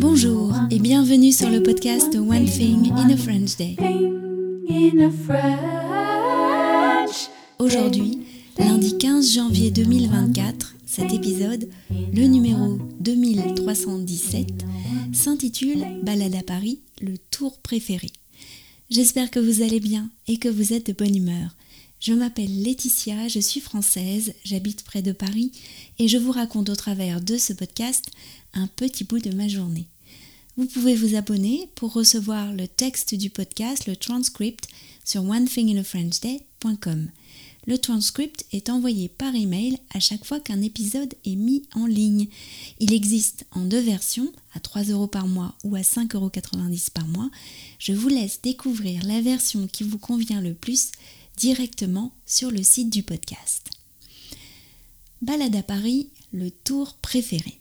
Bonjour et bienvenue sur le podcast One Thing in a French Day. Aujourd'hui, lundi 15 janvier 2024, cet épisode, le numéro 2317, s'intitule Balade à Paris, le tour préféré. J'espère que vous allez bien et que vous êtes de bonne humeur. Je m'appelle Laetitia, je suis française, j'habite près de Paris et je vous raconte au travers de ce podcast un petit bout de ma journée. Vous pouvez vous abonner pour recevoir le texte du podcast, le transcript, sur onethinginafrenchday.com. Le transcript est envoyé par email à chaque fois qu'un épisode est mis en ligne. Il existe en deux versions, à 3 euros par mois ou à 5,90 euros par mois. Je vous laisse découvrir la version qui vous convient le plus directement sur le site du podcast. Balade à Paris, le tour préféré.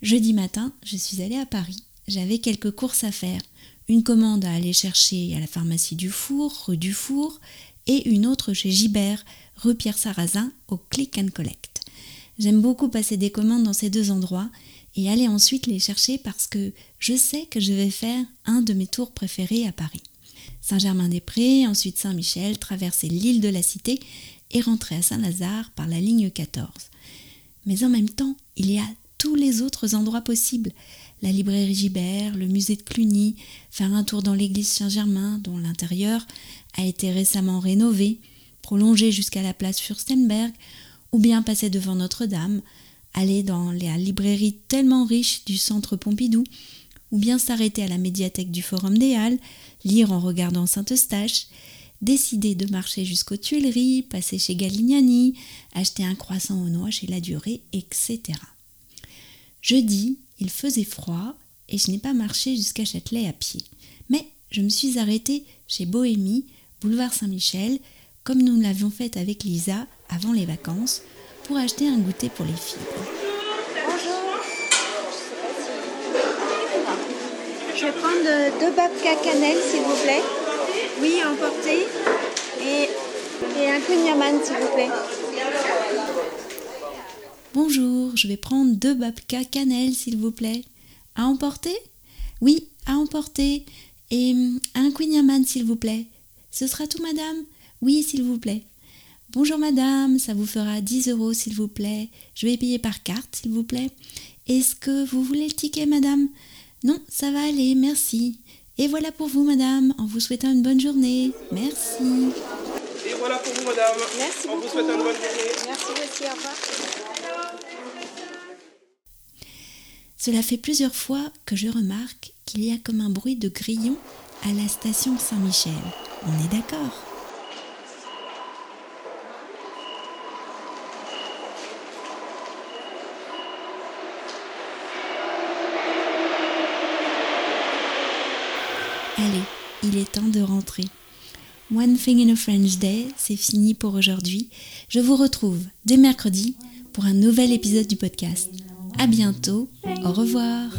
Jeudi matin, je suis allée à Paris. J'avais quelques courses à faire. Une commande à aller chercher à la pharmacie du Four, rue du Four, et une autre chez Gibert, rue Pierre Sarrazin, au Click and Collect. J'aime beaucoup passer des commandes dans ces deux endroits et aller ensuite les chercher parce que je sais que je vais faire un de mes tours préférés à Paris. Saint-Germain-des-Prés, ensuite Saint-Michel, traverser l'île de la Cité et rentrer à Saint-Lazare par la ligne 14. Mais en même temps, il y a tous les autres endroits possibles. La librairie Gibert, le musée de Cluny, faire un tour dans l'église Saint-Germain, dont l'intérieur a été récemment rénové, prolonger jusqu'à la place Furstenberg, ou bien passer devant Notre-Dame, aller dans la librairie tellement riche du centre Pompidou, ou bien s'arrêter à la médiathèque du Forum des Halles, lire en regardant Saint-Eustache, décider de marcher jusqu'aux Tuileries, passer chez Galignani, acheter un croissant aux noix chez La Durée, etc. Jeudi, il faisait froid et je n'ai pas marché jusqu'à Châtelet à pied. Mais je me suis arrêtée chez Bohémie, boulevard Saint-Michel, comme nous l'avions fait avec Lisa avant les vacances, pour acheter un goûter pour les filles. Je vais prendre deux babka cannelle, s'il vous plaît. Oui, emporté. Et, et un kunyaman, s'il vous plaît. Bonjour, je vais prendre deux babka cannelle, s'il vous plaît. À emporter? Oui, à emporter. Et hum, un kunyaman, s'il vous plaît. Ce sera tout, madame? Oui, s'il vous plaît. Bonjour, madame, ça vous fera 10 euros, s'il vous plaît. Je vais payer par carte, s'il vous plaît. Est-ce que vous voulez le ticket, madame? Non, ça va aller, merci. Et voilà pour vous, madame, en vous souhaitant une bonne journée. Merci. Et voilà pour vous, madame. Merci beaucoup. vous souhaite une bonne journée. Merci aussi, au revoir. Cela fait plusieurs fois que je remarque qu'il y a comme un bruit de grillon à la station Saint-Michel. On est d'accord? Allez, il est temps de rentrer. One Thing in a French Day, c'est fini pour aujourd'hui. Je vous retrouve dès mercredi pour un nouvel épisode du podcast. À bientôt, au revoir.